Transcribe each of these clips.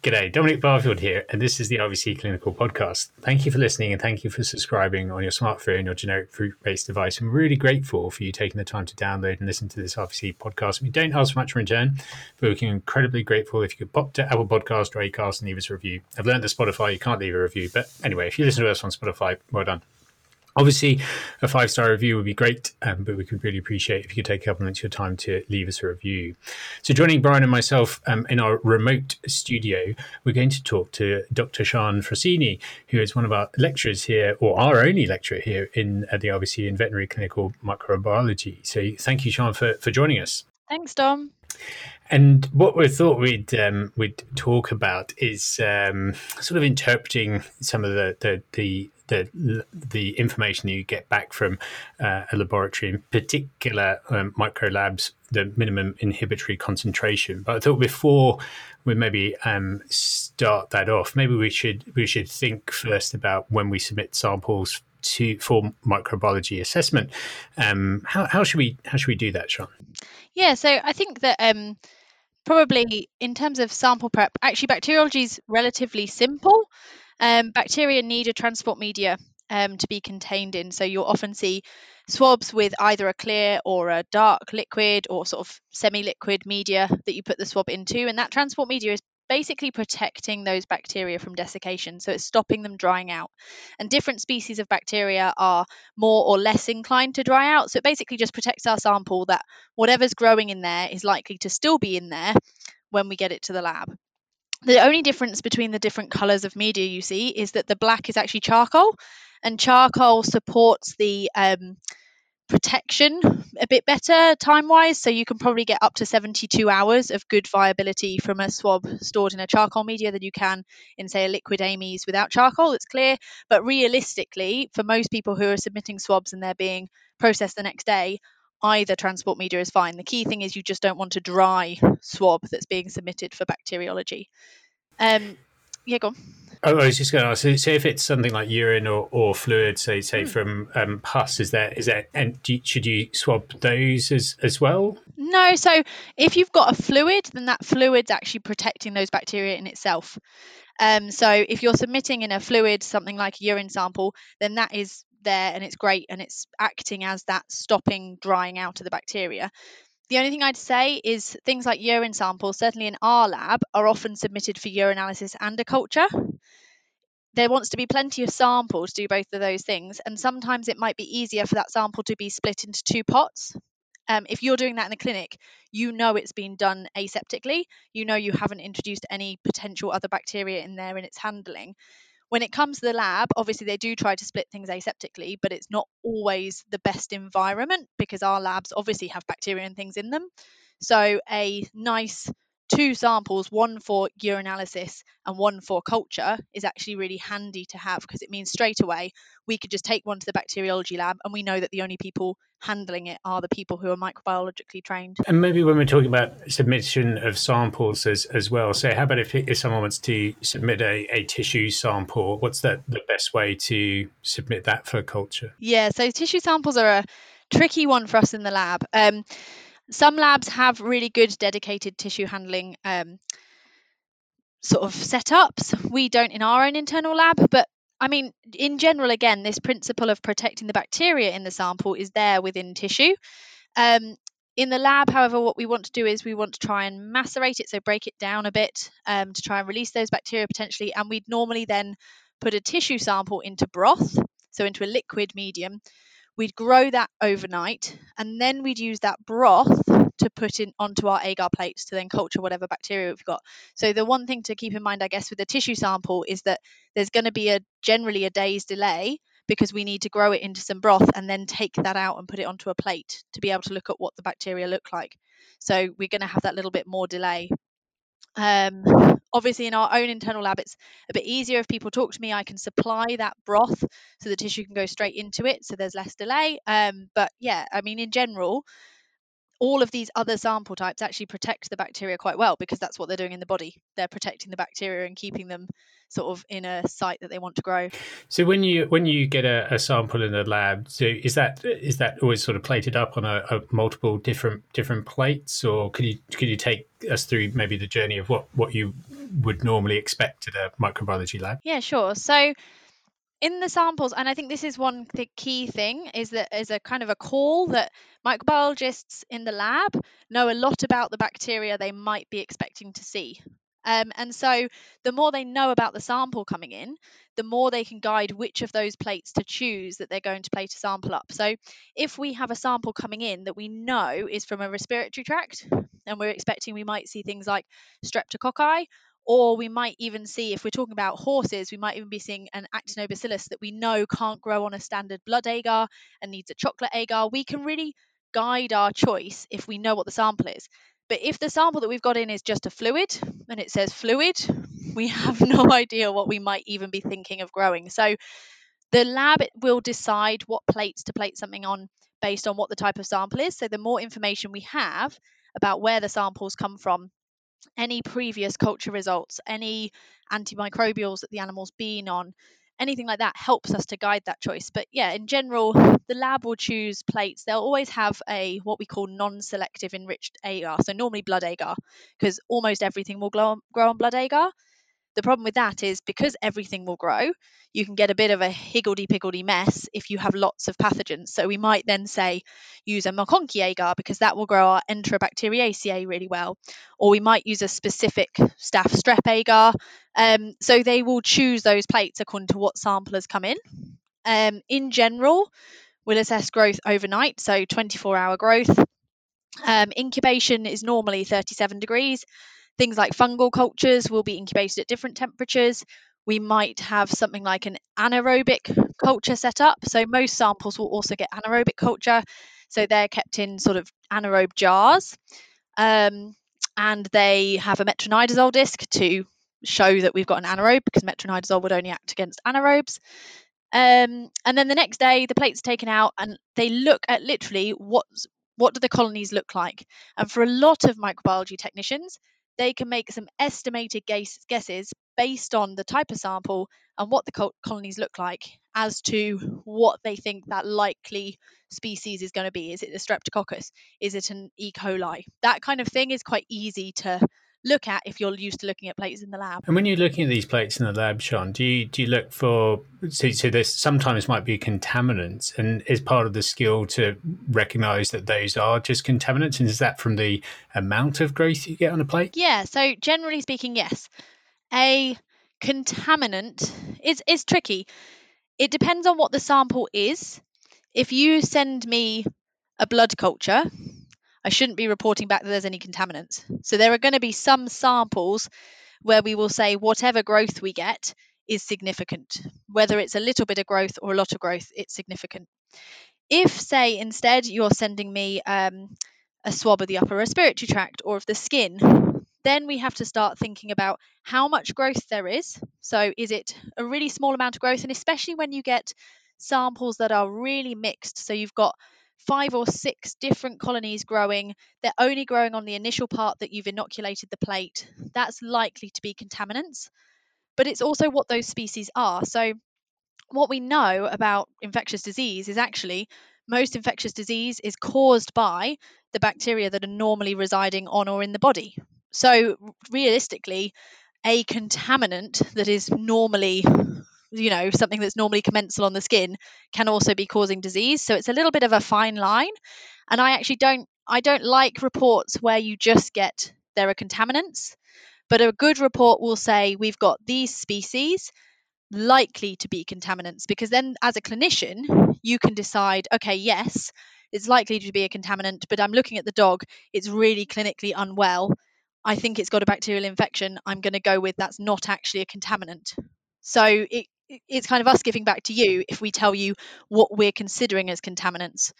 G'day, Dominic Barfield here, and this is the RVC Clinical Podcast. Thank you for listening and thank you for subscribing on your smartphone or generic fruit based device. I'm really grateful for you taking the time to download and listen to this RVC podcast. We don't ask for much in return, but we're incredibly grateful if you could pop to Apple Podcast or Acast and leave us a review. I've learned that Spotify, you can't leave a review, but anyway, if you listen to us on Spotify, well done. Obviously, a five star review would be great, um, but we could really appreciate if you could take a couple minutes of your time to leave us a review. So, joining Brian and myself um, in our remote studio, we're going to talk to Dr. Sian Frosini, who is one of our lecturers here, or our only lecturer here in at the RVC in veterinary clinical microbiology. So, thank you, Sian, for, for joining us. Thanks, Dom. And what we thought we'd um, we'd talk about is um, sort of interpreting some of the the, the the the information you get back from uh, a laboratory, in particular um, micro labs, the minimum inhibitory concentration. But I thought before we maybe um, start that off, maybe we should we should think first about when we submit samples to for microbiology assessment. Um, how, how should we how should we do that, Sian? Yeah, so I think that um, probably in terms of sample prep, actually bacteriology is relatively simple. Um, bacteria need a transport media um, to be contained in. So you'll often see swabs with either a clear or a dark liquid or sort of semi liquid media that you put the swab into. And that transport media is basically protecting those bacteria from desiccation. So it's stopping them drying out. And different species of bacteria are more or less inclined to dry out. So it basically just protects our sample that whatever's growing in there is likely to still be in there when we get it to the lab. The only difference between the different colors of media you see is that the black is actually charcoal, and charcoal supports the um, protection a bit better time wise. So you can probably get up to 72 hours of good viability from a swab stored in a charcoal media than you can in, say, a liquid Amies without charcoal. It's clear. But realistically, for most people who are submitting swabs and they're being processed the next day, either transport media is fine. The key thing is you just don't want a dry swab that's being submitted for bacteriology. Um, yeah, go on. Oh, I was just going to ask. So, if it's something like urine or, or fluid, say say mm. from um, pus, is there is there and do, should you swab those as as well? No. So if you've got a fluid, then that fluid's actually protecting those bacteria in itself. Um, so if you're submitting in a fluid something like a urine sample, then that is there and it's great and it's acting as that stopping drying out of the bacteria. The only thing I'd say is things like urine samples, certainly in our lab, are often submitted for urinalysis and a culture. There wants to be plenty of samples to do both of those things, and sometimes it might be easier for that sample to be split into two pots. Um, if you're doing that in the clinic, you know it's been done aseptically. You know you haven't introduced any potential other bacteria in there in its handling. When it comes to the lab, obviously they do try to split things aseptically, but it's not always the best environment because our labs obviously have bacteria and things in them. So a nice two samples, one for urinalysis and one for culture, is actually really handy to have because it means straight away we could just take one to the bacteriology lab and we know that the only people handling it are the people who are microbiologically trained. And maybe when we're talking about submission of samples as, as well, so how about if, if someone wants to submit a, a tissue sample, what's that the best way to submit that for culture? Yeah, so tissue samples are a tricky one for us in the lab. Um, some labs have really good dedicated tissue handling um, sort of setups. We don't in our own internal lab, but I mean, in general, again, this principle of protecting the bacteria in the sample is there within tissue. Um, in the lab, however, what we want to do is we want to try and macerate it, so break it down a bit um, to try and release those bacteria potentially. And we'd normally then put a tissue sample into broth, so into a liquid medium, We'd grow that overnight and then we'd use that broth to put in onto our agar plates to then culture whatever bacteria we've got. So the one thing to keep in mind, I guess, with the tissue sample is that there's going to be a generally a day's delay because we need to grow it into some broth and then take that out and put it onto a plate to be able to look at what the bacteria look like. So we're going to have that little bit more delay. Um, obviously, in our own internal lab, it's a bit easier. If people talk to me, I can supply that broth so the tissue can go straight into it, so there's less delay. Um, but yeah, I mean, in general, all of these other sample types actually protect the bacteria quite well because that's what they're doing in the body. They're protecting the bacteria and keeping them sort of in a site that they want to grow. So when you when you get a, a sample in the lab, so is that is that always sort of plated up on a, a, multiple different different plates, or could you could you take us through maybe the journey of what what you would normally expect at a microbiology lab? Yeah, sure. So in the samples and i think this is one the key thing is that is a kind of a call that microbiologists in the lab know a lot about the bacteria they might be expecting to see um, and so the more they know about the sample coming in the more they can guide which of those plates to choose that they're going to plate a sample up so if we have a sample coming in that we know is from a respiratory tract and we're expecting we might see things like streptococci or we might even see, if we're talking about horses, we might even be seeing an actinobacillus that we know can't grow on a standard blood agar and needs a chocolate agar. We can really guide our choice if we know what the sample is. But if the sample that we've got in is just a fluid and it says fluid, we have no idea what we might even be thinking of growing. So the lab will decide what plates to plate something on based on what the type of sample is. So the more information we have about where the samples come from, any previous culture results, any antimicrobials that the animal's been on, anything like that helps us to guide that choice. But yeah, in general, the lab will choose plates. They'll always have a what we call non-selective enriched agar, so normally blood agar, because almost everything will grow on, grow on blood agar. The problem with that is because everything will grow, you can get a bit of a higgledy-piggledy mess if you have lots of pathogens. So we might then say use a MacConkey agar because that will grow our Enterobacteriaceae really well, or we might use a specific staph strep agar. Um, so they will choose those plates according to what sample has come in. Um, in general, we'll assess growth overnight, so 24-hour growth. Um, incubation is normally 37 degrees. Things like fungal cultures will be incubated at different temperatures. We might have something like an anaerobic culture set up. So most samples will also get anaerobic culture. So they're kept in sort of anaerobe jars. Um, and they have a metronidazole disc to show that we've got an anaerobe because metronidazole would only act against anaerobes. Um, and then the next day, the plate's taken out and they look at literally what's what do the colonies look like. And for a lot of microbiology technicians, they can make some estimated guesses based on the type of sample and what the colonies look like as to what they think that likely species is going to be. Is it a streptococcus? Is it an E. coli? That kind of thing is quite easy to look at if you're used to looking at plates in the lab. And when you're looking at these plates in the lab, Sian, do you do you look for so, so this sometimes might be contaminants and is part of the skill to recognize that those are just contaminants and is that from the amount of growth you get on a plate? Yeah, so generally speaking, yes. A contaminant is is tricky. It depends on what the sample is. If you send me a blood culture I shouldn't be reporting back that there's any contaminants. So there are going to be some samples where we will say whatever growth we get is significant. Whether it's a little bit of growth or a lot of growth, it's significant. If, say, instead you're sending me um, a swab of the upper respiratory tract or of the skin, then we have to start thinking about how much growth there is. So, is it a really small amount of growth? And especially when you get samples that are really mixed, so you've got five or six different colonies growing. They're only growing on the initial part that you've inoculated the plate. That's likely to be contaminants, but it's also what those species are. So, what we know about infectious disease is actually most infectious disease is caused by the bacteria that are normally residing on or in the body. So, realistically, a contaminant that is normally you know something that's normally commensal on the skin can also be causing disease. So it's a little bit of a fine line. And i actually don't i don't like reports where you just get there are contaminants. But a good report will say we've got these species likely to be contaminants because then as a clinician you can decide okay yes it's likely to be a contaminant but i'm looking at the dog. It's really clinically unwell. I think it's got a bacterial infection. I'm going to go with that's not actually a contaminant. So it it's kind of us giving back to you if we tell you what we're considering as contaminants,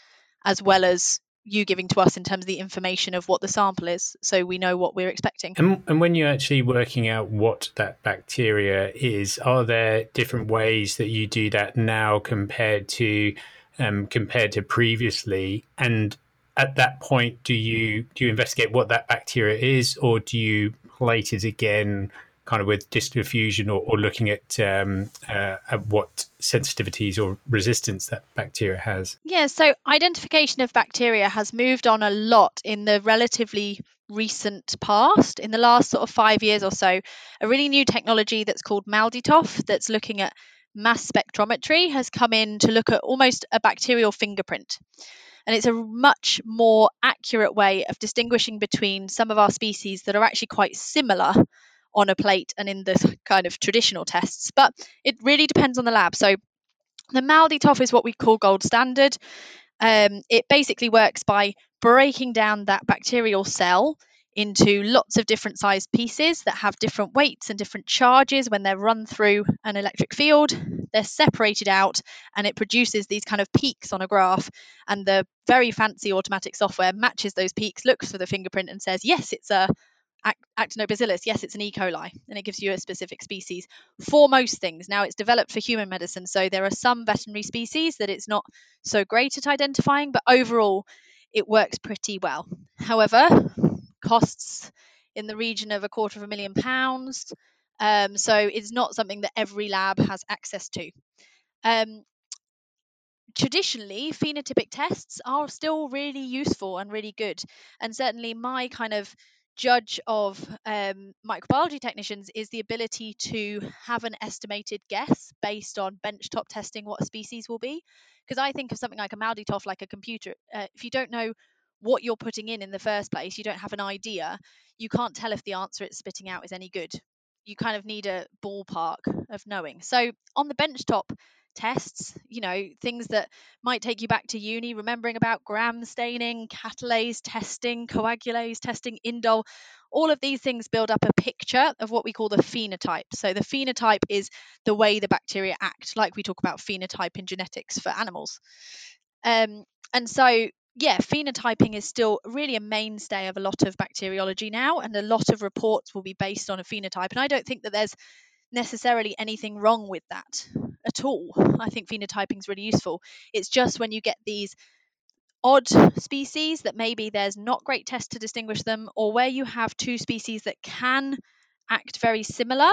as well as you giving to us in terms of the information of what the sample is so we know what we're expecting. And, and, when you're actually working out what that bacteria is, are there different ways that you do that now compared to um, compared to previously? And at that point, do you do you investigate what that bacteria is, or do you plate it again, kind of with diffusion, or, or looking at, um, uh, at what sensitivities or resistance that bacteria has? Yeah, so identification of bacteria has moved on a lot in the relatively recent past. In the last sort of five years or so, a really new technology that's called MALDI-TOF that's looking at mass spectrometry has come in to look at almost a bacterial fingerprint. And it's a much more accurate way of distinguishing between some of our species that are actually quite similar on a plate and in the kind of traditional tests. But it really depends on the lab. So the MALDI-TOF is what we call gold standard. Um, it basically works by breaking down that bacterial cell into lots of different sized pieces that have different weights and different charges when they're run through an electric field. They're separated out and it produces these kind of peaks on a graph. And the very fancy automatic software matches those peaks, looks for the fingerprint, and says, yes, it's a actinobacillus, yes, it's an E. coli, and it gives you a specific species for most things. Now, it's developed for human medicine, so there are some veterinary species that it's not so great at identifying, but overall, it works pretty well. However, costs in the region of a quarter of a million pounds. Um, so it's not something that every lab has access to. Um, traditionally, phenotypic tests are still really useful and really good. And certainly, my kind of judge of um, microbiology technicians is the ability to have an estimated guess based on benchtop testing what a species will be. Because I think of something like a MALDI-TOF like a computer. Uh, if you don't know what you're putting in in the first place, you don't have an idea, you can't tell if the answer it's spitting out is any good. You kind of need a ballpark of knowing. So on the benchtop tests, you know, things that might take you back to uni, remembering about gram staining, catalase testing, coagulase testing, indole, all of these things build up a picture of what we call the phenotype. So the phenotype is the way the bacteria act, like we talk about phenotype in genetics for animals. Um, and so yeah, phenotyping is still really a mainstay of a lot of bacteriology now, and a lot of reports will be based on a phenotype. And I don't think that there's necessarily anything wrong with that at all. I think phenotyping is really useful. It's just when you get these odd species that maybe there's not great tests to distinguish them, or where you have two species that can act very similar,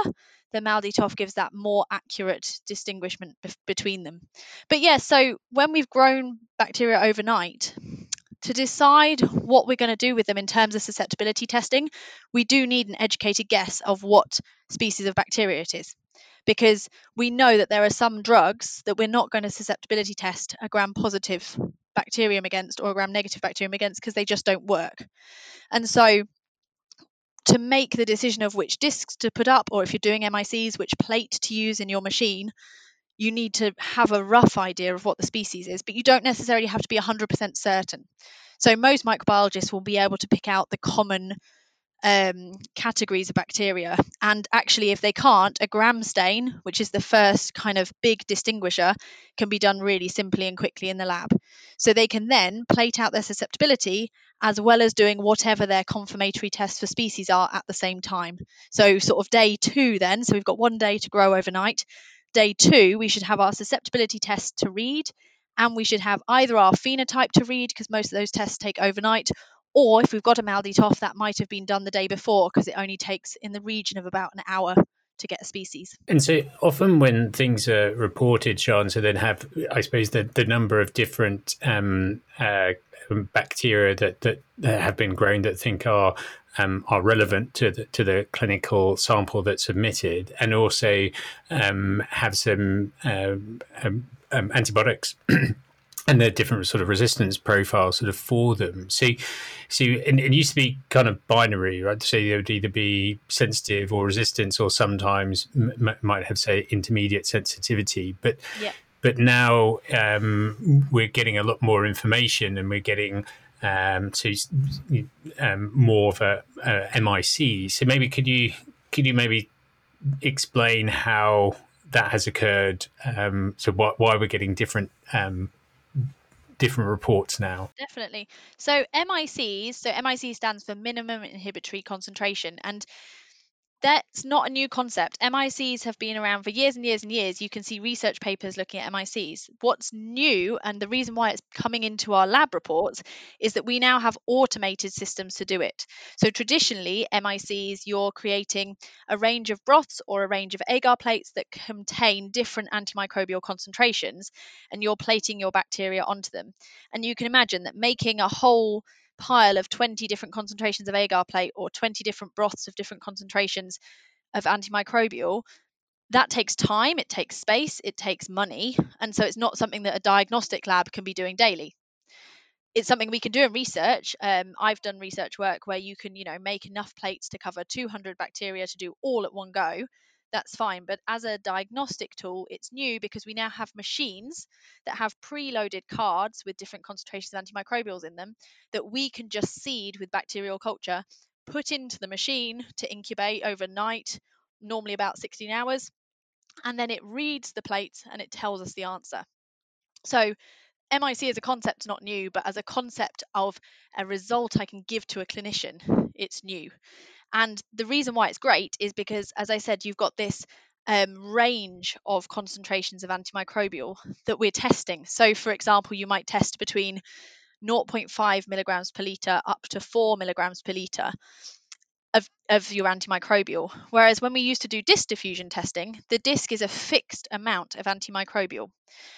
the MALDI-TOF gives that more accurate distinguishment be- between them. But yeah, so when we've grown bacteria overnight, to decide what we're going to do with them in terms of susceptibility testing, we do need an educated guess of what species of bacteria it is. Because we know that there are some drugs that we're not going to susceptibility test a gram positive bacterium against or a gram negative bacterium against because they just don't work. And so to make the decision of which discs to put up, or if you're doing MICs, which plate to use in your machine, you need to have a rough idea of what the species is, but you don't necessarily have to be 100% certain. So, most microbiologists will be able to pick out the common um, categories of bacteria. And actually, if they can't, a gram stain, which is the first kind of big distinguisher, can be done really simply and quickly in the lab. So they can then plate out their susceptibility as well as doing whatever their confirmatory tests for species are at the same time. So, sort of day two, then, so we've got one day to grow overnight. Day two, we should have our susceptibility test to read, and we should have either our phenotype to read, because most of those tests take overnight, or if we've got a MALDI-TOF, that might have been done the day before because it only takes in the region of about an hour to get a species. And so often when things are reported, Sian, so then have, I suppose, the, the number of different um, uh, bacteria that, that, that, have been grown that think are um, are relevant to the, to the clinical sample that's submitted, and also um, have some um, um, um antibiotics and the different sort of resistance profiles sort of for them. So, so and it used to be kind of binary, right? So they would either be sensitive or resistance, or sometimes m- might have say intermediate sensitivity. But yeah. but now um, we're getting a lot more information, and we're getting um, to um, more of a, a MIC. So maybe could you could you maybe explain how that has occurred? Um, so why, why we're getting different um, different reports now. Definitely. So MICs, so MIC stands for minimum inhibitory concentration, and that's not a new concept. MICs have been around for years and years and years. You can see research papers looking at MICs. What's new, and the reason why it's coming into our lab reports, is that we now have automated systems to do it. So, traditionally, MICs, you're creating a range of broths or a range of agar plates that contain different antimicrobial concentrations, and you're plating your bacteria onto them. And you can imagine that making a whole pile of 20 different concentrations of agar plate or 20 different broths of different concentrations of antimicrobial that takes time it takes space it takes money and so it's not something that a diagnostic lab can be doing daily. It's something we can do in research. Um, i've done research work where you can you know make enough plates to cover 200 bacteria to do all at one go that's fine. But as a diagnostic tool, it's new because we now have machines that have preloaded cards with different concentrations of antimicrobials in them that we can just seed with bacterial culture, put into the machine to incubate overnight, normally about 16 hours, and then it reads the plates and it tells us the answer. So MIC as a concept is not new, but as a concept of a result I can give to a clinician, it's new. And the reason why it's great is because, as I said, you've got this um, range of concentrations of antimicrobial that we're testing. So, for example, you might test between 0.5 milligrams per litre up to 4 milligrams per litre of, of your antimicrobial. Whereas when we used to do disk diffusion testing, the disk is a fixed amount of antimicrobial.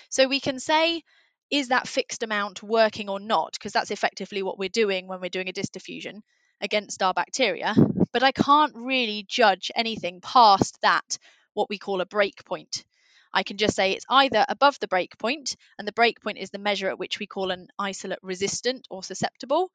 So we can say, is that fixed amount working or not? Because that's effectively what we're doing when we're doing a disk diffusion against our bacteria, but I can't really judge anything past that, what we call a break point. I can just say it's either above the break point, and the break point is the measure at which we call an isolate resistant or susceptible,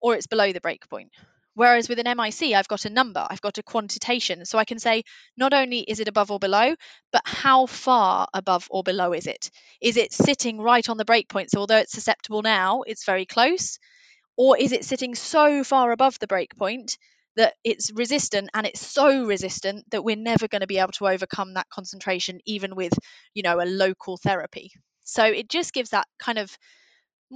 or it's below the break point. Whereas with an MIC, I've got a number, I've got a quantitation. So I can say not only is it above or below, but how far above or below is it? Is it sitting right on the break point? So although it's susceptible now, it's very close. Or is it sitting so far above the break point that it's resistant and it's so resistant that we're never going to be able to overcome that concentration even with, you know, a local therapy. So it just gives that kind of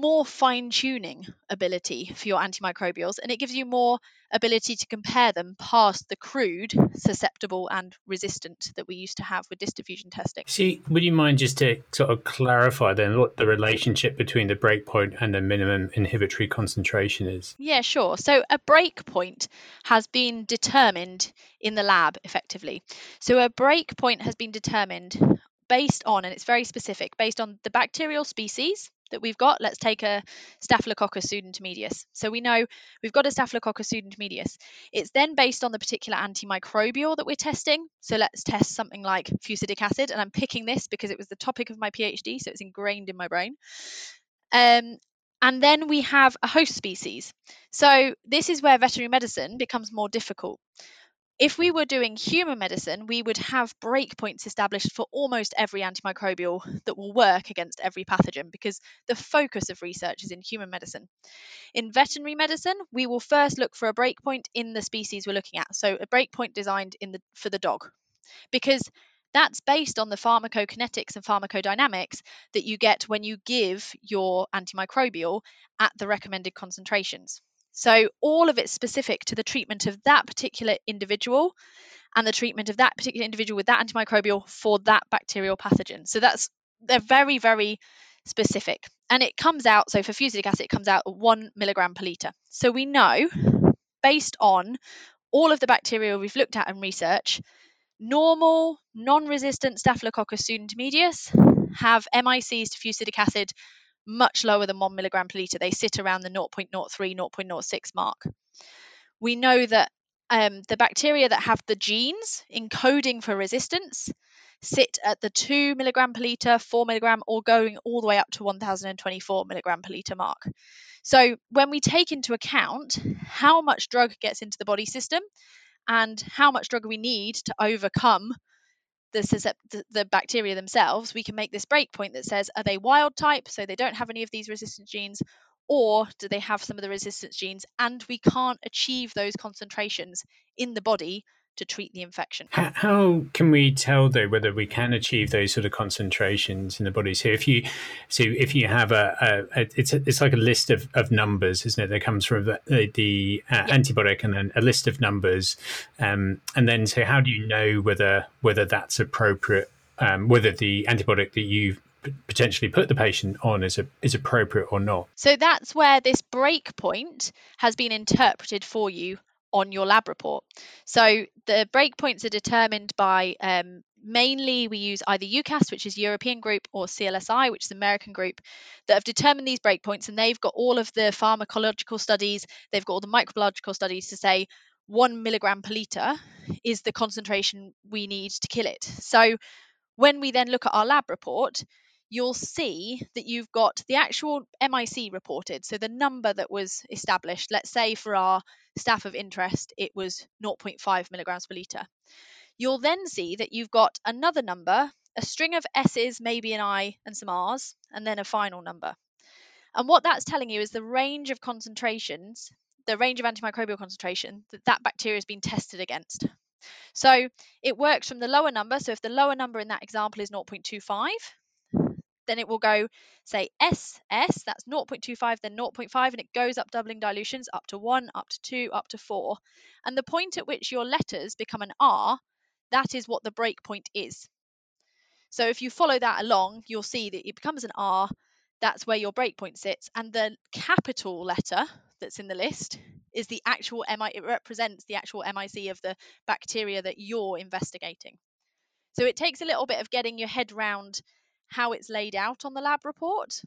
more fine tuning ability for your antimicrobials and it gives you more ability to compare them past the crude, susceptible, and resistant that we used to have with diffusion testing. See, would you mind just to sort of clarify then what the relationship between the breakpoint and the minimum inhibitory concentration is? Yeah, sure. So a breakpoint has been determined in the lab effectively. So a breakpoint has been determined based on, and it's very specific, based on the bacterial species that we've got. Let's take a Staphylococcus pseudointermedius. So we know we've got a Staphylococcus pseudointermedius. It's then based on the particular antimicrobial that we're testing. So let's test something like fusidic acid, and I'm picking this because it was the topic of my PhD, so it's ingrained in my brain. Um, and then we have a host species. So this is where veterinary medicine becomes more difficult if we were doing human medicine, we would have breakpoints established for almost every antimicrobial that will work against every pathogen because the focus of research is in human medicine. In veterinary medicine, we will first look for a breakpoint in the species we're looking at. So a breakpoint designed in the for the dog. Because that's based on the pharmacokinetics and pharmacodynamics that you get when you give your antimicrobial at the recommended concentrations. So all of it's specific to the treatment of that particular individual and the treatment of that particular individual with that antimicrobial for that bacterial pathogen. So that's they're very, very specific. And it comes out, so for fusidic acid, it comes out at one milligram per litre. So we know, based on all of the bacteria we've looked at in research, normal, non resistant Staphylococcus pseudointermedius have MICs to fusidic acid much lower than one milligram per litre. They sit around the 0.03, 0.06 mark. We know that um, the bacteria that have the genes encoding for resistance sit at the 2 milligram per litre, 4 milligram, or going all the way up to 1024 milligram per litre mark. So, when we take into account how much drug gets into the body system and how much drug we need to overcome the, the bacteria themselves, we can make this breakpoint that says, are they wild type, so they don't have any of these resistance genes, or do they have some of the resistance genes? And we can't achieve those concentrations in the body to treat the infection. How, how, can we tell though whether we can achieve those sort of concentrations in the body? So if you so if you have a, a, a it's a, it's like a list of, of numbers, isn't it? That comes from the, the uh, yeah. antibiotic and then a list of numbers, um, and then so how do you know whether whether that's appropriate? Um, whether the antibiotic that you've potentially put the patient on is a, is appropriate or not. So that's where this break point has been interpreted for you on your lab report. So the breakpoints are determined by um, mainly we use either EUCAST, which is European group, or CLSI, which is American group, that have determined these breakpoints, and they've got all of the pharmacological studies, they've got all the microbiological studies to say one milligram per liter is the concentration we need to kill it. So when we then look at our lab report, you'll see that you've got the actual MIC reported, so the number that was established. Let's say for our staph of interest, it was 0.5 milligrams per litre. You'll then see that you've got another number, a string of S's, maybe an I, and some R's, and then a final number. And what that's telling you is the range of concentrations, the range of antimicrobial concentration that that bacteria has been tested against. So it works from the lower number. So if the lower number in that example is 0.25, then it will go say SS, that's 0.25, then 0.5, and it goes up doubling dilutions up to 1, up to 2, up to 4. And the point at which your letters become an R, that is what the break point is. So if you follow that along, you'll see that it becomes an R, that's where your break point sits, and the capital letter that's in the list is the actual MI, it represents the actual MIC of the bacteria that you're investigating. So it takes a little bit of getting your head round how it's laid out on the lab report.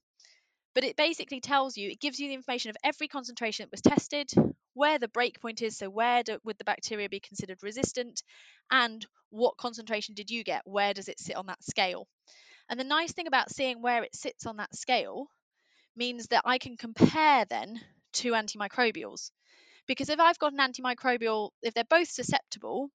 But it basically tells you, it gives you the information of every concentration that was tested, where the breakpoint is, so where do, would the bacteria be considered resistant, and what concentration did you get? Where does it sit on that scale? And the nice thing about seeing where it sits on that scale means that I can compare then to antimicrobials. Because if I've got an antimicrobial, if they're both susceptible,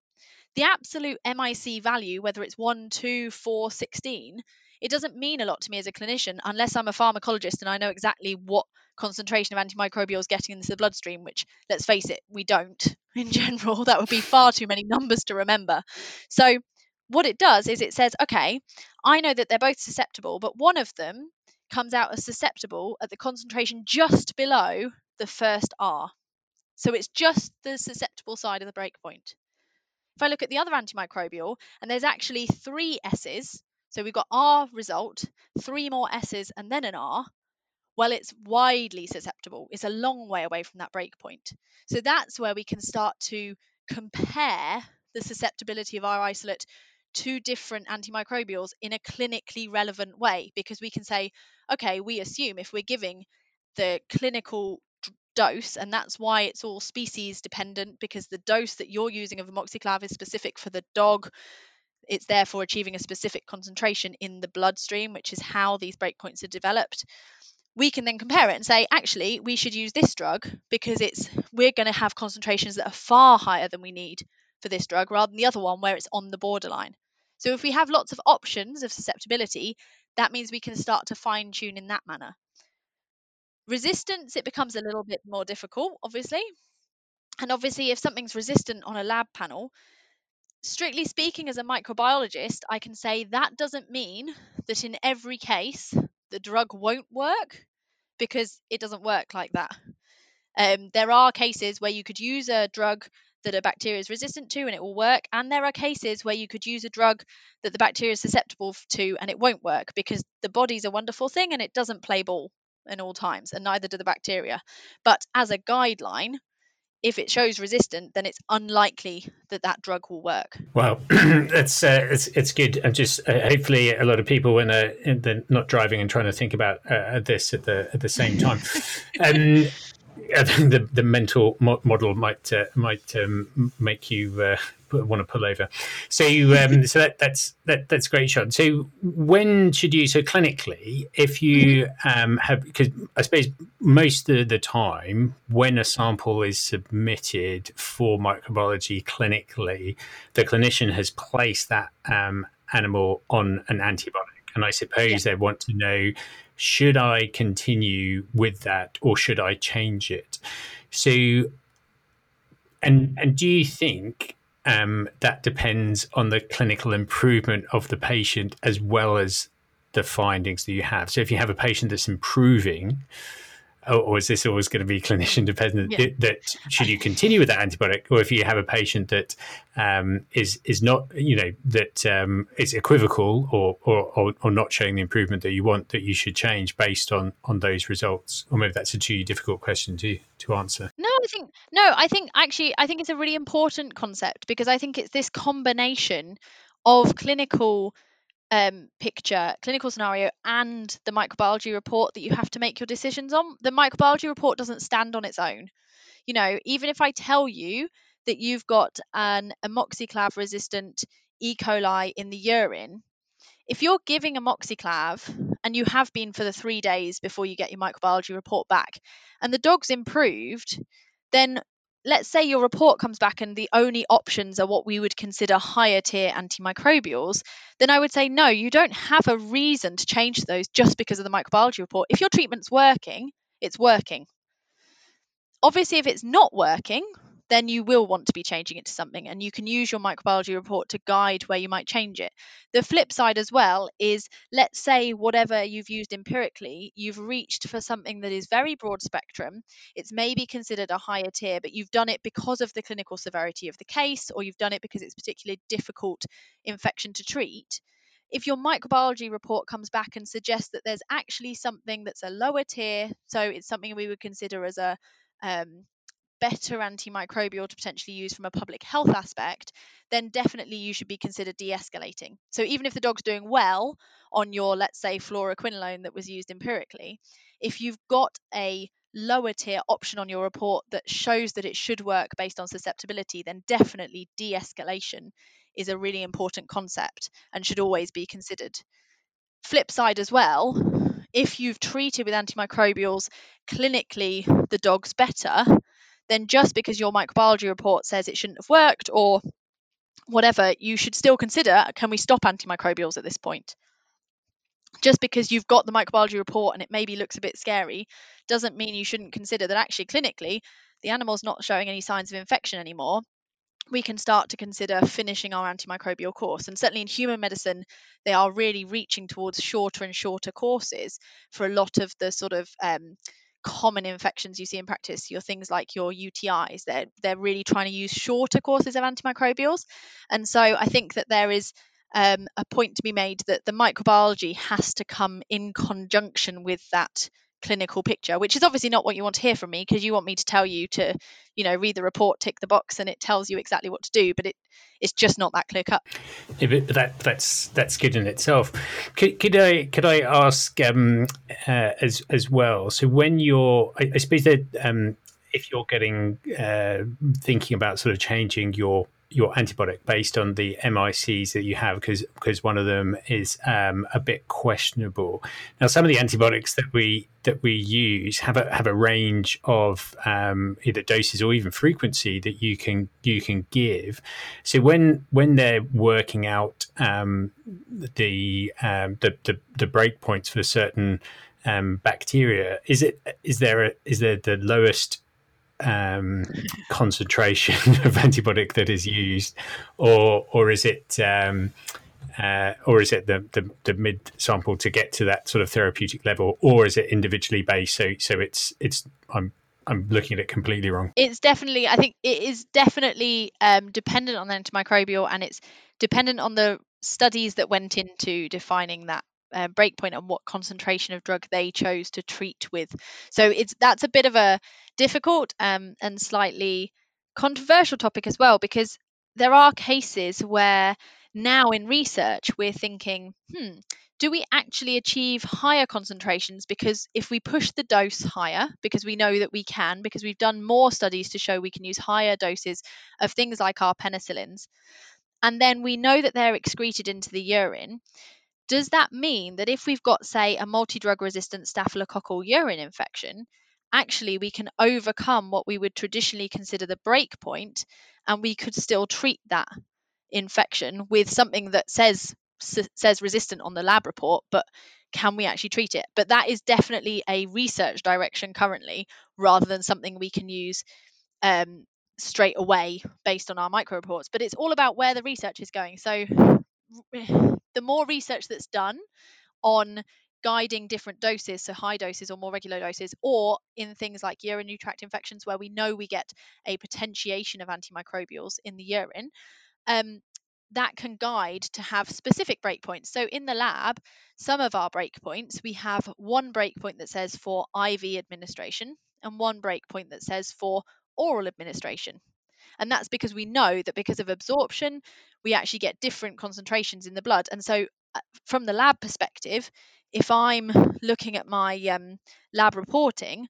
the absolute MIC value, whether it's 1, 2, 4, 16, it doesn't mean a lot to me as a clinician unless I'm a pharmacologist and I know exactly what concentration of antimicrobials getting into the bloodstream, which let's face it, we don't in general. That would be far too many numbers to remember. So what it does is it says, okay, I know that they're both susceptible, but one of them comes out as susceptible at the concentration just below the first R. So it's just the susceptible side of the breakpoint. If I look at the other antimicrobial, and there's actually three S's, so we've got R result, three more S's, and then an R. Well, it's widely susceptible. It's a long way away from that breakpoint. So that's where we can start to compare the susceptibility of our isolate to different antimicrobials in a clinically relevant way because we can say, okay, we assume if we're giving the clinical dose, and that's why it's all species dependent because the dose that you're using of amoxiclav is specific for the dog it's therefore achieving a specific concentration in the bloodstream, which is how these breakpoints are developed. We can then compare it and say, actually, we should use this drug because it's we're going to have concentrations that are far higher than we need for this drug, rather than the other one where it's on the borderline. So if we have lots of options of susceptibility, that means we can start to fine tune in that manner. Resistance, it becomes a little bit more difficult, obviously. And obviously, if something's resistant on a lab panel, strictly speaking, as a microbiologist, I can say that doesn't mean that in every case the drug won't work because it doesn't work like that. Um, there are cases where you could use a drug that a bacteria is resistant to and it will work, and there are cases where you could use a drug that the bacteria is susceptible to and it won't work because the body's a wonderful thing and it doesn't play ball in all times, and neither do the bacteria. But as a guideline, if it shows resistant, then it's unlikely that that drug will work. Well, it's uh, it's it's good. And just uh, hopefully, a lot of people when they're, they're, not driving and trying to think about uh, this at the at the same time. um, the the mental mo- model might uh, might um, make you uh, want to pull over. So um, so that that's that that's great, Sian. So when should you? So clinically, if you um, have, because I suppose most of the time when a sample is submitted for microbiology clinically, the clinician has placed that um, animal on an antibiotic, and I suppose yeah. they want to know should I continue with that or should I change it? So, and and do you think um, that depends on the clinical improvement of the patient as well as the findings that you have. So if you have a patient that's improving, or is this always going to be clinician dependent? Yeah. That should you continue with that antibiotic, or if you have a patient that um, is is not, you know, that um, is equivocal or, or or not showing the improvement that you want, that you should change based on on those results, or maybe that's a too difficult question to to answer. No, I think no, I think actually I think it's a really important concept because I think it's this combination of clinical um, picture, clinical scenario, and the microbiology report that you have to make your decisions on. The microbiology report doesn't stand on its own. You know, even if I tell you that you've got an amoxiclav resistant E. coli in the urine, if you're giving amoxiclav and you have been for the three days before you get your microbiology report back, and the dog's improved, then let's say your report comes back and the only options are what we would consider higher tier antimicrobials, then I would say, no, you don't have a reason to change those just because of the microbiology report. If your treatment's working, it's working. Obviously, if it's not working, then you will want to be changing it to something and you can use your microbiology report to guide where you might change it. The flip side as well is let's say whatever you've used empirically, you've reached for something that is very broad spectrum. It's maybe considered a higher tier, but you've done it because of the clinical severity of the case or you've done it because it's particularly difficult infection to treat if your microbiology report comes back and suggests that there's actually something that's a lower tier, so it's something we would consider as a um, better antimicrobial to potentially use from a public health aspect, then definitely you should be considered de escalating. So even if the dog's doing well on your, let's say, fluoroquinolone that was used empirically, if you've got a lower tier option on your report that shows that it should work based on susceptibility, then definitely de escalation is a really important concept and should always be considered. Flip side as well, if you've treated with antimicrobials clinically the dog's better, then just because your microbiology report says it shouldn't have worked or whatever, you should still consider can we stop antimicrobials at this point? Just because you've got the microbiology report and it maybe looks a bit scary doesn't mean you shouldn't consider that actually clinically the animal's not showing any signs of infection anymore we can start to consider finishing our antimicrobial course. And certainly in human medicine, they are really reaching towards shorter and shorter courses for a lot of the sort of um, common infections you see in practice, your things like your UTIs, they're they're really trying to use shorter courses of antimicrobials, and so I think that there is um, a point to be made that the microbiology has to come in conjunction with that clinical picture, which is obviously not what you want to hear from me because you want me to tell you to, you know, read the report, tick the box, and it tells you exactly what to do. But it it's just not that clear cut. Yeah, but that that's that's good in itself. Could, could I could I ask um, uh, as as well? So when you're, I, I suppose that um, if you're getting uh, thinking about sort of changing your your antibiotic based on the MICs that you have because because one of them is um, a bit questionable. Now, some of the antibiotics that we that we use have a have a range of um, either doses or even frequency that you can you can give. So when when they're working out um, the, um, the the the breakpoints for certain um, bacteria, is it is there a, is there the lowest um, concentration of antibiotic that is used, or or is it um, uh, or is it the, the, the mid sample to get to that sort of therapeutic level, or is it individually based? So so it's it's I'm I'm looking at it completely wrong. It's definitely I think it is definitely um, dependent on the antimicrobial, and it's dependent on the studies that went into defining that uh, breakpoint and what concentration of drug they chose to treat with. So it's that's a bit of a difficult um, and slightly controversial topic as well because there are cases where now in research we're thinking, hmm, do we actually achieve higher concentrations? Because if we push the dose higher, because we know that we can, because we've done more studies to show we can use higher doses of things like our penicillins, and then we know that they're excreted into the urine, does that mean that if we've got, say, a multi drug resistant staphylococcal urine infection, actually we can overcome what we would traditionally consider the break point and we could still treat that infection with something that says says resistant on the lab report but can we actually treat it but that is definitely a research direction currently rather than something we can use um, straight away based on our micro reports, but it's all about where the research is going. So the more research that's done on guiding different doses, so high doses or more regular doses, or in things like urinary tract infections where we know we get a potentiation of antimicrobials in the urine, um, that can guide to have specific breakpoints. So in the lab, some of our breakpoints, we have one breakpoint that says for IV administration and one breakpoint that says for oral administration. And that's because we know that because of absorption, we actually get different concentrations in the blood. And so, uh, from the lab perspective, if I'm looking at my um, lab reporting,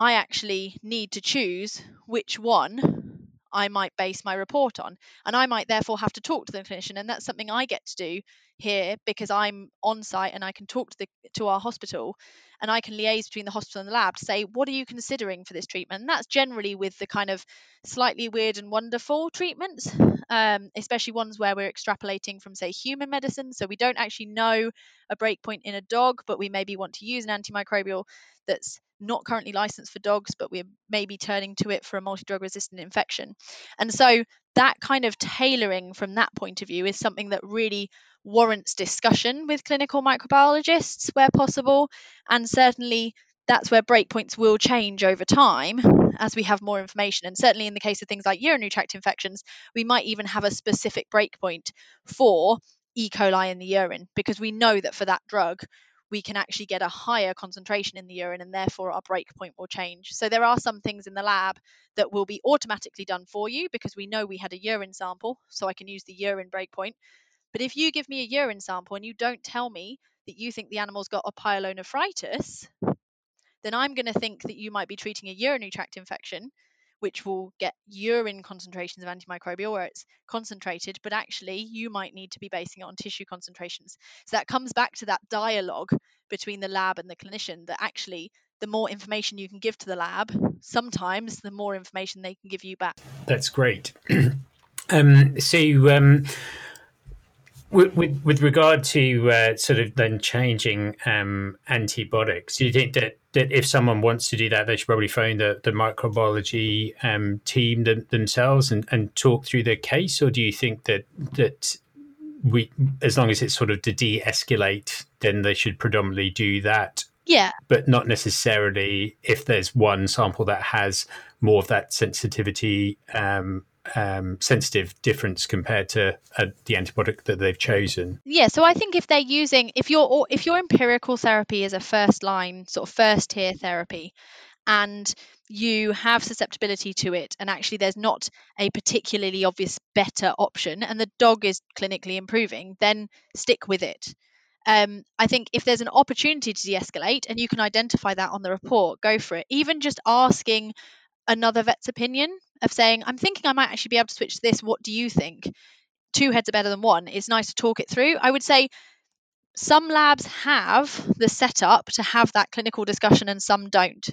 I actually need to choose which one I might base my report on. And I might therefore have to talk to the clinician. And that's something I get to do here because I'm on site and I can talk to the to our hospital and I can liaise between the hospital and the lab to say, what are you considering for this treatment? And that's generally with the kind of slightly weird and wonderful treatments, um, especially ones where we're extrapolating from, say, human medicine. So we don't actually know a breakpoint in a dog, but we maybe want to use an antimicrobial that's not currently licensed for dogs, but we're maybe turning to it for a multi drug resistant infection. And so that kind of tailoring from that point of view is something that really warrants discussion with clinical microbiologists where possible. And certainly that's where breakpoints will change over time as we have more information. And certainly in the case of things like urinary tract infections, we might even have a specific breakpoint for E. coli in the urine because we know that for that drug, we can actually get a higher concentration in the urine and therefore our breakpoint will change. So there are some things in the lab that will be automatically done for you because we know we had a urine sample, so I can use the urine breakpoint. But if you give me a urine sample and you don't tell me that you think the animal's got a pyelonephritis, then I'm going to think that you might be treating a urinary tract infection which will get urine concentrations of antimicrobial where it's concentrated, but actually you might need to be basing it on tissue concentrations. So that comes back to that dialogue between the lab and the clinician that actually the more information you can give to the lab, sometimes the more information they can give you back. That's great. um, so, um, with, with, with, regard to uh, sort of then changing um, antibiotics, do you think that that if someone wants to do that, they should probably phone the, the microbiology um, team th- themselves and, and talk through their case, or do you think that that we, as long as it's sort of to de-escalate, then they should predominantly do that? Yeah, but not necessarily if there's one sample that has more of that sensitivity um, um, sensitive difference compared to uh, the antibiotic that they've chosen? Yeah, so I think if they're using if your if your empirical therapy is a first line sort of first tier therapy, and you have susceptibility to it, and actually there's not a particularly obvious better option, and the dog is clinically improving, then stick with it. Um, I think if there's an opportunity to de-escalate and you can identify that on the report, go for it. Even just asking another vet's opinion of saying, I'm thinking I might actually be able to switch to this. What do you think? Two heads are better than one. It's nice to talk it through. I would say some labs have the setup to have that clinical discussion and some don't.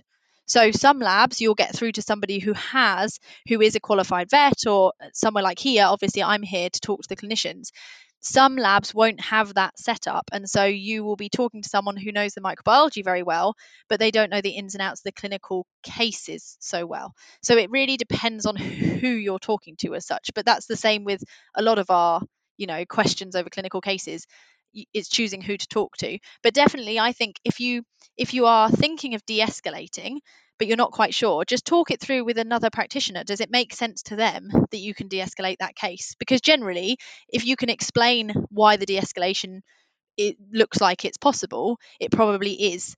So some labs you'll get through to somebody who has who is a qualified vet or somewhere like here obviously I'm here to talk to the clinicians some labs won't have that setup and so you will be talking to someone who knows the microbiology very well but they don't know the ins and outs of the clinical cases so well. So it really depends on who you're talking to as such but that's the same with a lot of our you know questions over clinical cases. It's choosing who to talk to. But definitely i think if you if you are thinking of de-escalating but you're not quite sure, just talk it through with another practitioner. Does it make sense to them that you can de escalate that case? Because generally, if you can explain why the de escalation it looks like it's possible, it probably is.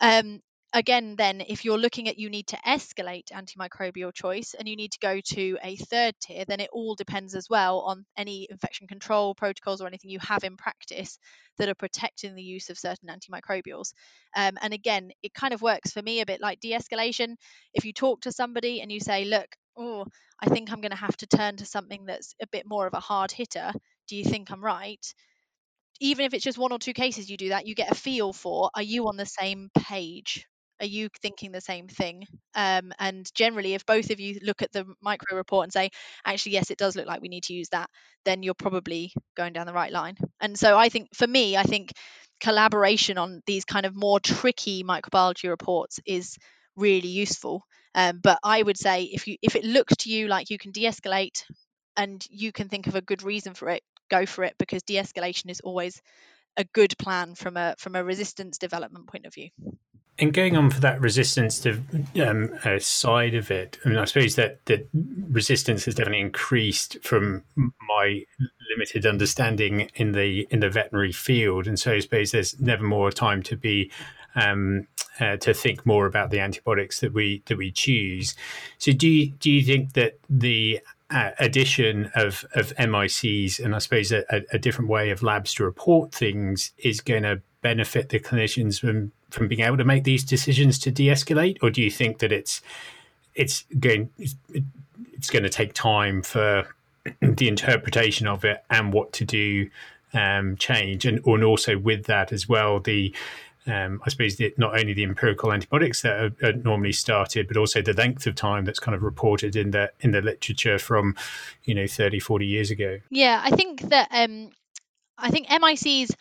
Um, again, then, if you're looking at you need to escalate antimicrobial choice and you need to go to a third tier, then it all depends as well on any infection control protocols or anything you have in practice that are protecting the use of certain antimicrobials. Um, and again, it kind of works for me a bit like de escalation. If you talk to somebody and you say, look, oh, I think I'm going to have to turn to something that's a bit more of a hard hitter. Do you think I'm right? even if it's just one or two cases you do that you get a feel for are you on the same page are you thinking the same thing? Um, and generally if both of you look at the micro report and say actually yes it does look like we need to use that then you're probably going down the right line. And so i think for me i think collaboration on these kind of more tricky microbiology reports is really useful. Um, but I would say if you if it looks to you like you can de-escalate and you can think of a good reason for it, go for it because de-escalation is always a good plan from a from a resistance development point of view. And going on for that resistance to um, uh, side of it, I mean, I suppose that that resistance has definitely increased from my limited understanding in the in the veterinary field, and so I suppose there's never more time to be um, uh, to think more about the antibiotics that we that we choose. So, do you, do you think that the uh, addition of of MICs and I suppose a, a, different way of labs to report things is going to benefit the clinicians from from being able to make these decisions to de-escalate, or do you think that it's it's going it's going to take time for the interpretation of it and what to do um, change, and and also with that as well the um, I suppose the, not only the empirical antibiotics that are, are, normally started, but also the length of time that's kind of reported in the in the literature from, you know, 30, 40 years ago. Yeah, I think that um, I think MICs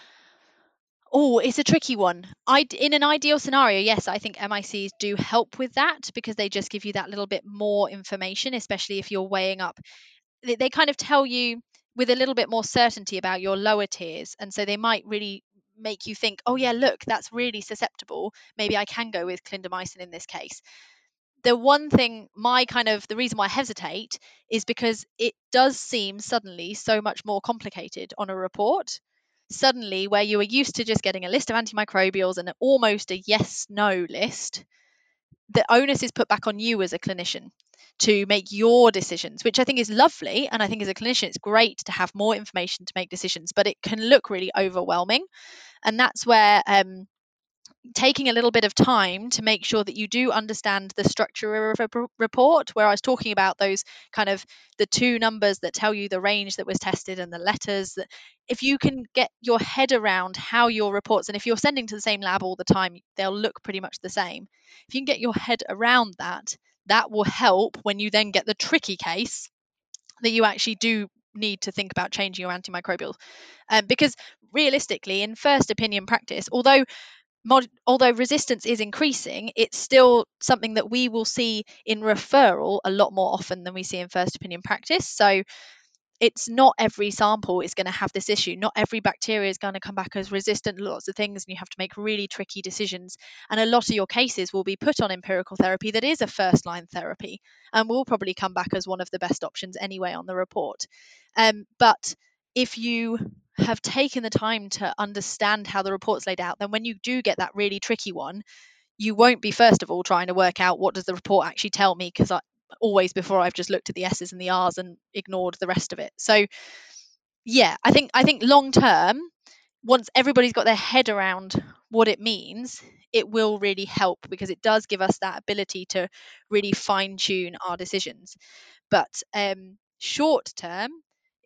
Oh, it's a tricky one. I in an ideal scenario, yes, I think MICs do help with that because they just give you that little bit more information, especially if you're weighing up. They, they kind of tell you with a little bit more certainty about your lower tiers, and so they might really make you think, oh yeah, look, that's really susceptible. Maybe I can go with clindamycin in this case. The one thing, my kind of the reason why I hesitate is because it does seem suddenly so much more complicated on a report suddenly where you were used to just getting a list of antimicrobials and almost a yes no list the onus is put back on you as a clinician to make your decisions which i think is lovely and i think as a clinician it's great to have more information to make decisions but it can look really overwhelming. And that's where um, taking a little bit of time to make sure that you do understand the structure of a report where i was talking about those kind of the two numbers that tell you the range that was tested and the letters that if you can get your head around how your reports and if you're sending to the same lab all the time they'll look pretty much the same. If you can get your head around that that will help when you then get the tricky case that you actually do need to think about changing your antimicrobial um, because realistically in first opinion practice although mod- although resistance is increasing, it's still something that we will see in referral a lot more often than we see in first opinion practice. So it's not every sample is going to have this issue. Not every bacteria is going to come back as resistant lots of things, and you have to make really tricky decisions. And a lot of your cases will be put on empirical therapy that is a first line therapy and will probably come back as one of the best options anyway on the report. Um, but if you have taken the time to understand how the report's laid out, then when you do get that really tricky one, you won't be first of all trying to work out what does the report actually tell me because I always before I've just looked at the S's and the R's and ignored the rest of it. So yeah, I think I think long term, once everybody's got their head around what it means, it will really help because it does give us that ability to really fine tune our decisions. But um, short term,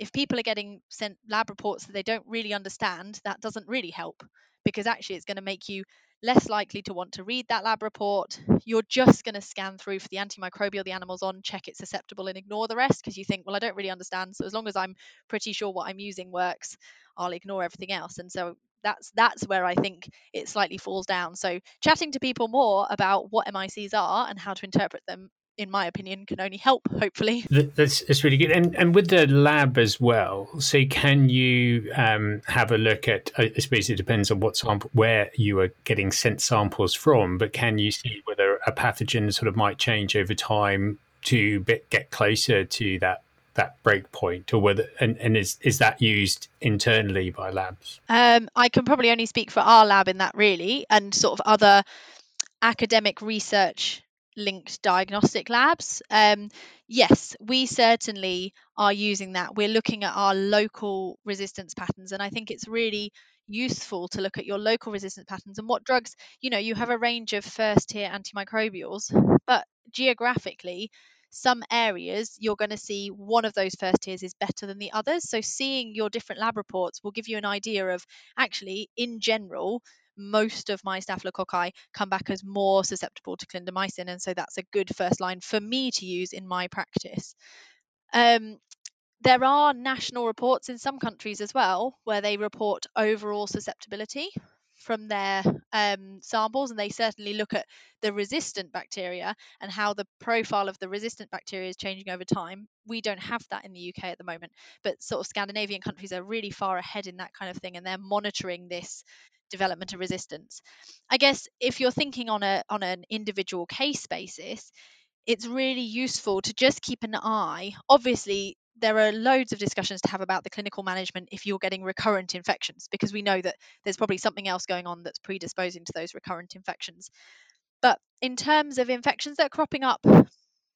if people are getting sent lab reports that they don't really understand, that doesn't really help because actually it's going to make you less likely to want to read that lab report. You're just going to scan through for the antimicrobial the animal's on, check it's susceptible, and ignore the rest because you think, well, I don't really understand. So as long as I'm pretty sure what I'm using works, I'll ignore everything else. And so that's that's where I think it slightly falls down. So chatting to people more about what MICs are and how to interpret them in my opinion, can only help. Hopefully, that's, that's really good. And and with the lab as well. So can you um, have a look at? I suppose it depends on what sample, where you are getting sent samples from. But can you see whether a pathogen sort of might change over time to bit, get closer to that that break point or whether and, and is is that used internally by labs um, i can probably only speak for our lab in that really and sort of other academic research linked diagnostic labs. Um, yes, we certainly are using that. We're looking at our local resistance patterns, and I think it's really useful to look at your local resistance patterns and what drugs, you know, you have a range of first tier antimicrobials, but geographically, some areas you're going to see one of those first tiers is better than the others. So, seeing your different lab reports will give you an idea of actually, in general, most of my staphylococci come back as more susceptible to clindamycin, and so that's a good first line for me to use in my practice. Um, there are national reports in some countries as well where they report overall susceptibility. From their um, samples, and they certainly look at the resistant bacteria and how the profile of the resistant bacteria is changing over time. We don't have that in the UK at the moment, but sort of Scandinavian countries are really far ahead in that kind of thing, and they're monitoring this development of resistance. I guess if you're thinking on a on an individual case basis, it's really useful to just keep an eye. Obviously, there are loads of discussions to have about the clinical management if you're getting recurrent infections, because we know that there's probably something else going on that's predisposing to those recurrent infections. But in terms of infections that are cropping up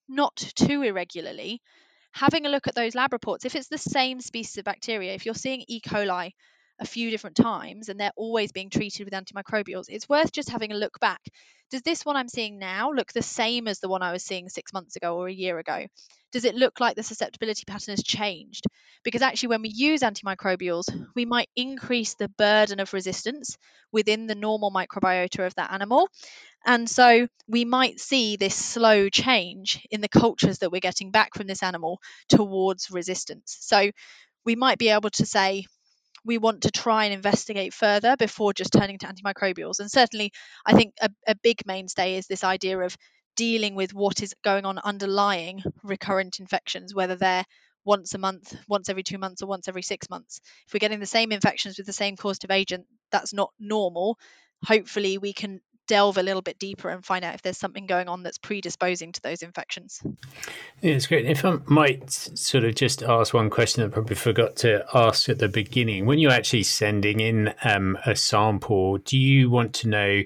not too irregularly, having a look at those lab reports, if it's the same species of bacteria, if you're seeing E. coli a few different times and they're always being treated with antimicrobials, it's worth just having a look back. Does this one I'm seeing now look the same as the one I was seeing six months ago or a year ago? Does it look like the susceptibility pattern has changed? Because actually, when we use antimicrobials, we might increase the burden of resistance within the normal microbiota of that animal. And so we might see this slow change in the cultures that we're getting back from this animal towards resistance. So we might be able to say, we want to try and investigate further before just turning to antimicrobials. And certainly, I think a, a big mainstay is this idea of dealing with what is going on underlying recurrent infections, whether they're once a month, once every two months, or once every six months. If we're getting the same infections with the same causative agent, that's not normal. Hopefully, we can delve a little bit deeper and find out if there's something going on that's predisposing to those infections. Yeah, it's great. If I might sort of just ask one question I probably forgot to ask at the beginning. When you're actually sending in um, a sample, do you want to know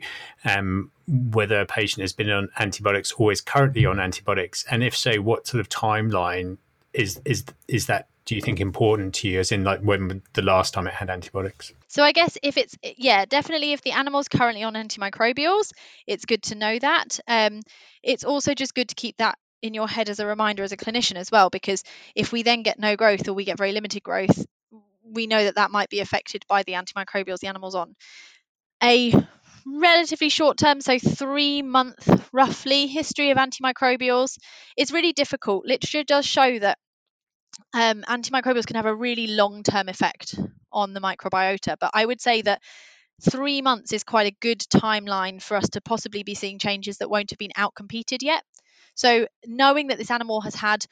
um, whether a patient has been on antibiotics or is currently on antibiotics? And if so, what sort of timeline is is is that do you think important to you as in like when the last time it had antibiotics so i guess if it's yeah definitely if the animal's currently on antimicrobials it's good to know that um, it's also just good to keep that in your head as a reminder as a clinician as well because if we then get no growth or we get very limited growth we know that that might be affected by the antimicrobials the animal's on a relatively short term, so three month roughly history of antimicrobials. It's really difficult. Literature does show that um, antimicrobials can have a really long term effect on the microbiota, but I would say that three months is quite a good timeline for us to possibly be seeing changes that won't have been outcompeted yet. So, knowing that this animal has had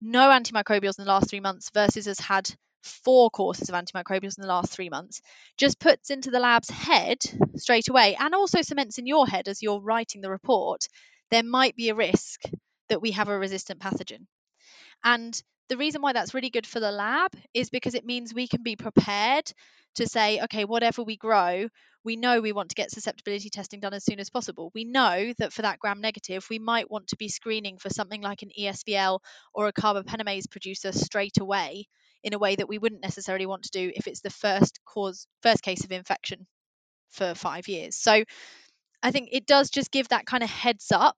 no antimicrobials in the last three months versus has had four courses of antimicrobials in the last three months just puts into the lab's head straight away and also cements in your head as you're writing the report there might be a risk that we have a resistant pathogen. And the reason why that's really good for the lab is because it means we can be prepared to say, okay, whatever we grow, we know we want to get susceptibility testing done as soon as possible. We know that for that gram negative, we might want to be screening for something like an ESBL or a carbapenemase producer straight away in a way that we wouldn't necessarily want to do if it's the first cause first case of infection for 5 years. So I think it does just give that kind of heads up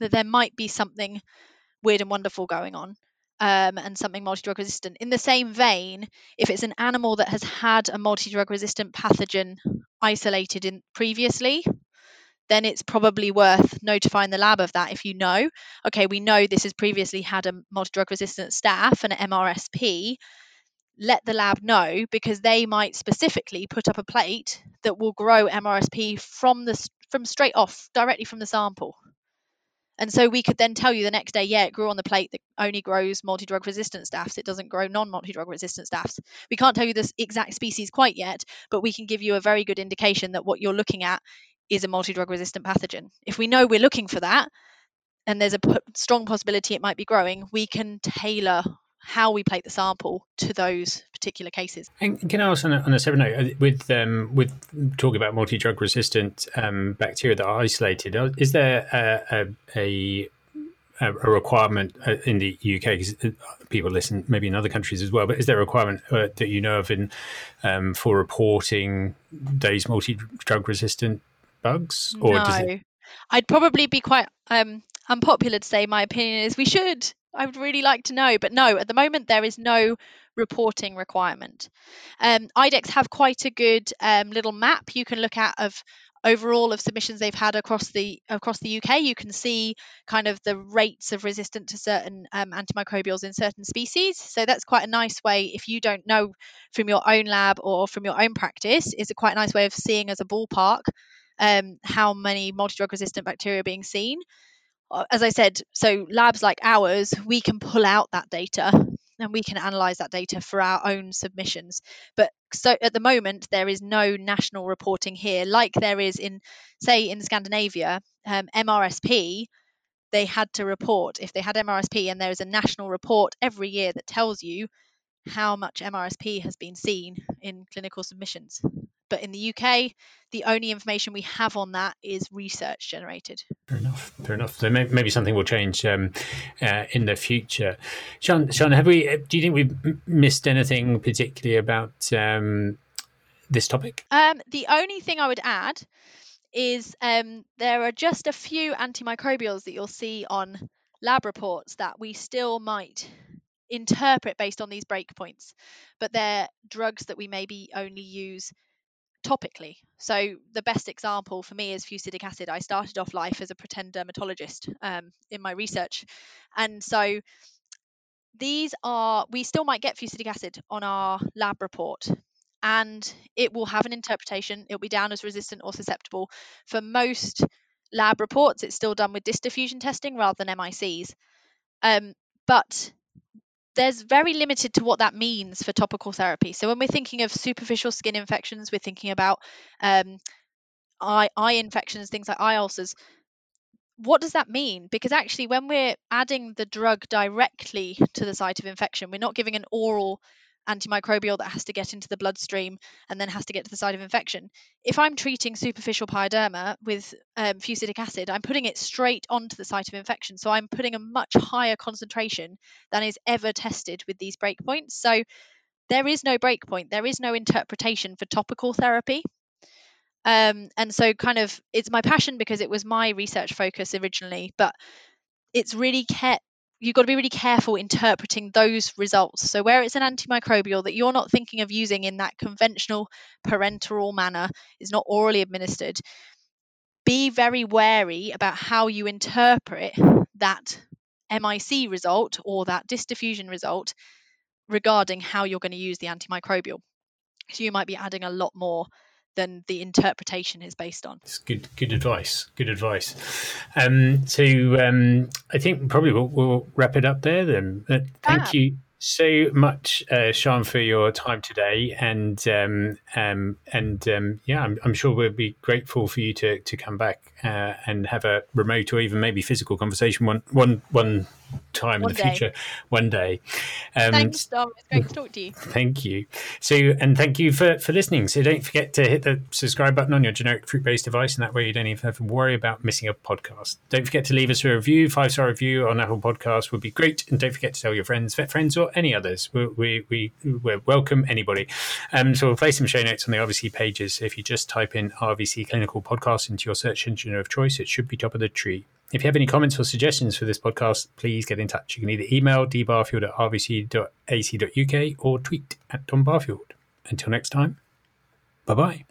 that there might be something weird and wonderful going on. Um, and something multi-drug resistant. In the same vein, if it's an animal that has had a multi-drug resistant pathogen isolated in previously, then it's probably worth notifying the lab of that if you know, okay, we know this has previously had a multi-drug resistant staph and an MRSP, let the lab know because they might specifically put up a plate that will grow MRSP from the from straight off directly from the sample. And so we could then tell you the next day, yeah, it grew on the plate that only grows multi drug resistant staphs. It doesn't grow non multi drug resistant staphs. We can't tell you this exact species quite yet, but we can give you a very good indication that what you're looking at is a multi drug resistant pathogen. If we know we're looking for that, and there's a strong possibility it might be growing, we can tailor how we plate the sample to those particular cases. And can I ask on a, on a separate note, uh, with um, with talking about multi drug resistant um, bacteria that are isolated, uh, is there a, a, a, a requirement uh, in the UK? Because people listen, maybe in other countries as well, but is there a requirement uh, that you know of in um, for reporting those multi drug resistant bugs? Or no. It... I'd probably be quite um, unpopular to say my opinion is we should I would really like to know, but no, at the moment there is no reporting requirement. Um, IDEXX have quite a good um, little map you can look at of overall of submissions they've had across the across the UK. You can see kind of the rates of resistance to certain um, antimicrobials in certain species. So that's quite a nice way if you don't know from your own lab or from your own practice. Is a quite nice way of seeing as a ballpark um, how many multi-drug resistant bacteria are being seen. Uh, as I said, so labs like ours, we can pull out that data and we can analyze that data for our own submissions. But so at the moment, there is no national reporting here, like there is in, say, in Scandinavia, um, MRSP. They had to report if they had MRSP, and there is a national report every year that tells you how much MRSP has been seen in clinical submissions. But in the UK, the only information we have on that is research generated. Fair enough. Fair enough. So maybe something will change um, uh, in the future. Sian, Sian, have we? Uh, do you think we've missed anything particularly about um, this topic? Um, the only thing I would add is um, there are just a few antimicrobials that you'll see on lab reports that we still might interpret based on these breakpoints, but they're drugs that we maybe only use topically. So the best example for me is fusidic acid. I started off life as a pretend dermatologist um, in my research, and so these are we still might get fusidic acid on our lab report and it will have an interpretation it'll be down as resistant or susceptible for most lab reports it's still done with disc diffusion testing rather than MICs um, but there's very limited to what that means for topical therapy. So when we're thinking of superficial skin infections, we're thinking about um, eye eye infections, things like eye ulcers. What does that mean? Because actually, when we're adding the drug directly to the site of infection, we're not giving an oral antimicrobial that has to get into the bloodstream and then has to get to the site of infection. If I'm treating superficial pyoderma with um, fusidic acid, I'm putting it straight onto the site of infection. So I'm putting a much higher concentration than is ever tested with these breakpoints. So there is no breakpoint, there is no interpretation for topical therapy. Um, and so, kind of, it's my passion because it was my research focus originally, but it's really kept you've got to be really careful interpreting those results. So, where it's an antimicrobial that you're not thinking of using in that conventional parenteral manner, is not orally administered, be very wary about how you interpret that MIC result or that disc diffusion result regarding how you're going to use the antimicrobial. So, you might be adding a lot more than the interpretation is based on. It's good, good advice. Good advice. Um, so um, I think probably we'll, we'll, wrap it up there. Then, uh, thank you so much, uh, Sian, for your time today, and um, um, and um, yeah, I'm, I'm, sure we'll be grateful for you to to come back uh, and have a remote or even maybe physical conversation one one one time one in the day. future, one day. Um, Thanks, Dom. It's great to talk to you. Thank you. So, and thank you for, for listening. So, don't forget to hit the subscribe button on your generic fruit based device, and that way you don't even have to worry about missing a podcast. Don't forget to leave us a review, five star review on Apple Podcasts would be great. And don't forget to tell your friends, vet friends, or any others. We, we, we, we welcome anybody. Um, so, we'll place some show notes on the RVC pages. If you just type in RVC Clinical Podcast into your search engine of choice, it should be top of the tree. If you have any comments or suggestions for this podcast, please get in touch. You can either email dbarfield at rvc.ac.uk or tweet at Dom Barfield. Until next time, bye bye.